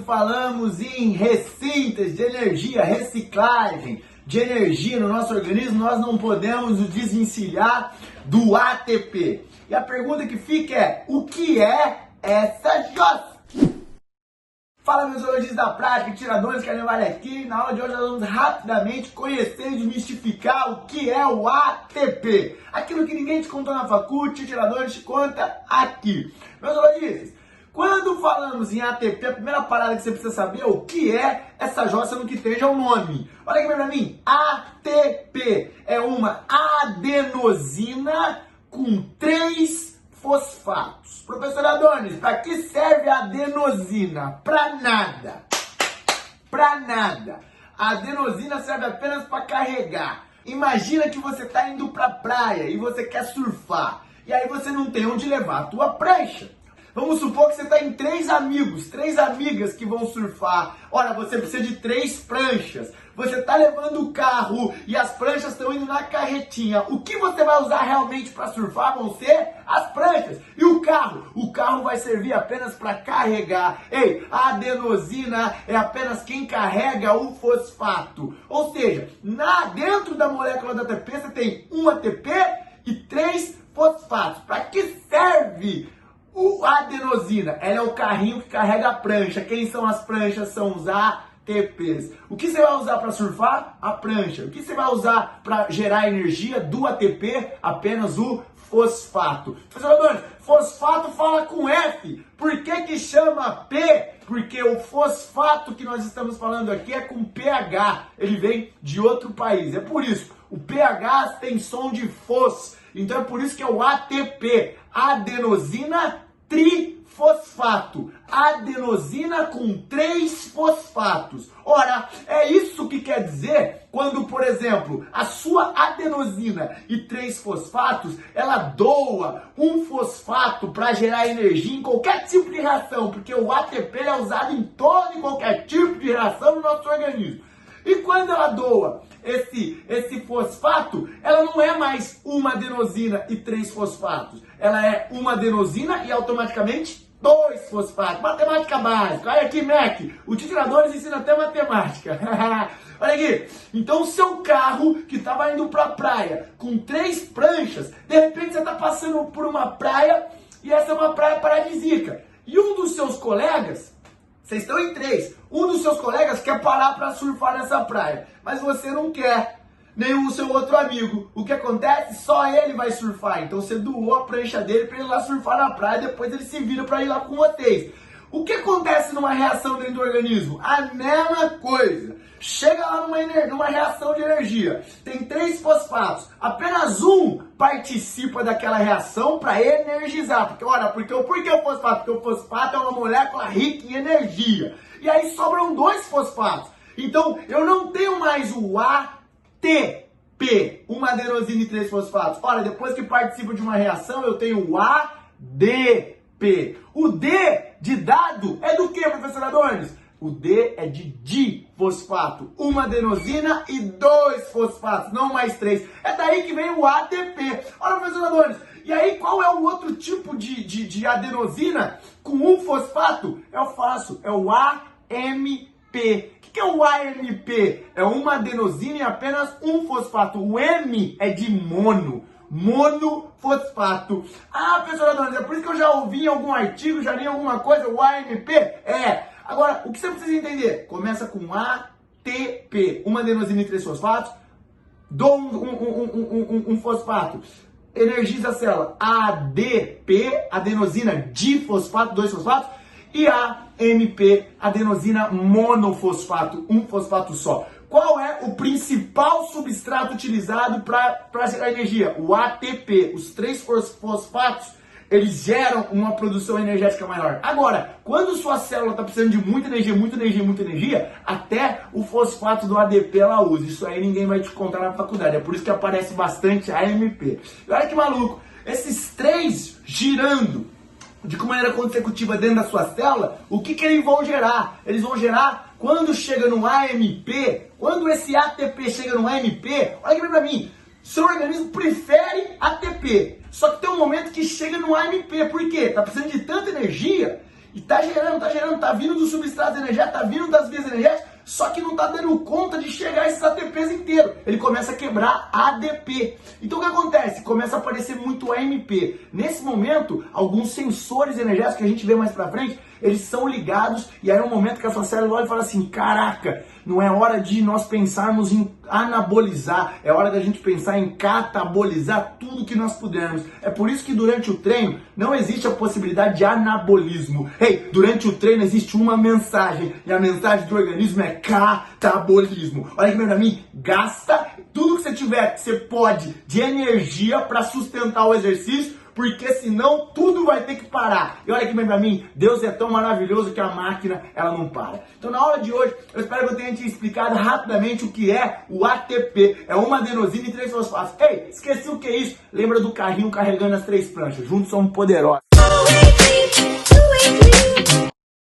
Falamos em recintas de energia, reciclagem de energia no nosso organismo, nós não podemos nos desvencilhar do ATP. E a pergunta que fica é: o que é essa jossa? Fala meus zoologistas da prática, tiradores, carnaval aqui. Na aula de hoje nós vamos rapidamente conhecer e desmistificar o que é o ATP. Aquilo que ninguém te contou na faculdade, tiradores te conta aqui. Meus zoologistas, quando falamos em ATP, a primeira parada que você precisa saber é o que é essa jossa no que esteja o nome. Olha aqui pra mim. ATP é uma adenosina com três fosfatos. Professor Adonis, para que serve a adenosina? Para nada. Para nada. A adenosina serve apenas para carregar. Imagina que você está indo para praia e você quer surfar. E aí você não tem onde levar a tua prancha. Vamos supor que você está em três amigos, três amigas que vão surfar. Olha, você precisa de três pranchas. Você está levando o carro e as pranchas estão indo na carretinha. O que você vai usar realmente para surfar vão ser as pranchas. E o carro? O carro vai servir apenas para carregar. Ei, a adenosina é apenas quem carrega o fosfato. Ou seja, na, dentro da molécula da ATP você tem um ATP e três fosfatos. Para que serve? O adenosina, ela é o carrinho que carrega a prancha. Quem são as pranchas? São os ATPs. O que você vai usar para surfar? A prancha. O que você vai usar para gerar energia do ATP? Apenas o fosfato. Professor fosfato fala com F. Por que que chama P? Porque o fosfato que nós estamos falando aqui é com pH. Ele vem de outro país. É por isso. O pH tem som de fos. Então é por isso que é o ATP, adenosina trifosfato. Adenosina com três fosfatos. Ora, é isso que quer dizer quando, por exemplo, a sua adenosina e três fosfatos, ela doa um fosfato para gerar energia em qualquer tipo de reação, porque o ATP é usado em todo e qualquer tipo de reação no nosso organismo. E quando ela doa esse, esse fosfato, ela não é mais uma adenosina e três fosfatos. Ela é uma adenosina e automaticamente dois fosfatos. Matemática básica. Olha aqui, Mac. O tituladores ensina até matemática. Olha aqui. Então, seu carro que estava indo para a praia com três pranchas, de repente você está passando por uma praia e essa é uma praia paradisíaca. E um dos seus colegas vocês estão em três. Um dos seus colegas quer parar para surfar nessa praia, mas você não quer. Nem o seu outro amigo. O que acontece? Só ele vai surfar. Então você doou a prancha dele para ele lá surfar na praia. Depois ele se vira para ir lá com vocês. O que acontece numa reação dentro do organismo? A mesma coisa. Chega lá numa, numa reação de energia, tem três fosfatos, apenas um participa daquela reação para energizar. Porque, olha, porque, por que o fosfato? Porque o fosfato é uma molécula rica em energia. E aí sobram dois fosfatos. Então, eu não tenho mais o ATP, uma adenosina e três fosfatos. Olha, depois que participo de uma reação, eu tenho o ADP. O D de dado é do que, professor Adonis? O D é de difosfato. Uma adenosina e dois fosfatos, não mais três. É daí que vem o ATP. Olha, professor Adonis, e aí qual é o outro tipo de, de, de adenosina com um fosfato? Eu faço, é o AMP. O que é o AMP? É uma adenosina e apenas um fosfato. O M é de mono monofosfato. Ah, professor Adonis, é por isso que eu já ouvi em algum artigo, já li alguma coisa, o AMP? É, Agora, o que você precisa entender? Começa com ATP, uma adenosina e três fosfatos, dou um, um, um, um, fosfato, energiza a célula ADP, adenosina difosfato, dois fosfatos, e AMP, adenosina monofosfato, um fosfato só. Qual é o principal substrato utilizado para gerar energia? O ATP, os três fosfatos eles geram uma produção energética maior. Agora, quando sua célula está precisando de muita energia, muita energia, muita energia, até o fosfato do ADP ela usa. Isso aí ninguém vai te contar na faculdade. É por isso que aparece bastante AMP. E olha que maluco, esses três girando de maneira consecutiva dentro da sua célula, o que, que eles vão gerar? Eles vão gerar quando chega no AMP, quando esse ATP chega no AMP, olha aqui pra mim, seu organismo prefere ATP. Só que tem um momento que chega no AMP. Por quê? Tá precisando de tanta energia E tá gerando, tá gerando, tá vindo do substrato energético, tá vindo das vias energéticas, só que não tá dando conta de chegar esses ATPs inteiros. Ele começa a quebrar ADP. Então o que acontece? Começa a aparecer muito AMP. Nesse momento, alguns sensores energéticos que a gente vê mais pra frente, eles são ligados e aí é um momento que a sua célula olha e fala assim: caraca, não é hora de nós pensarmos em anabolizar, é hora da gente pensar em catabolizar tudo que nós pudermos. É por isso que durante o treino não existe a possibilidade de anabolismo. Ei, durante o treino existe uma mensagem e a mensagem do organismo é catabolismo. Olha aqui pra mim, gasta tudo que você tiver, que você pode de energia para sustentar o exercício porque senão tudo vai ter que parar. E olha que bem para mim, Deus é tão maravilhoso que a máquina ela não para. Então na aula de hoje, eu espero que eu tenha te explicado rapidamente o que é o ATP. É uma adenosina e três fosfatos. Ei, esqueci o que é isso? Lembra do carrinho carregando as três planchas? Juntos somos poderosos.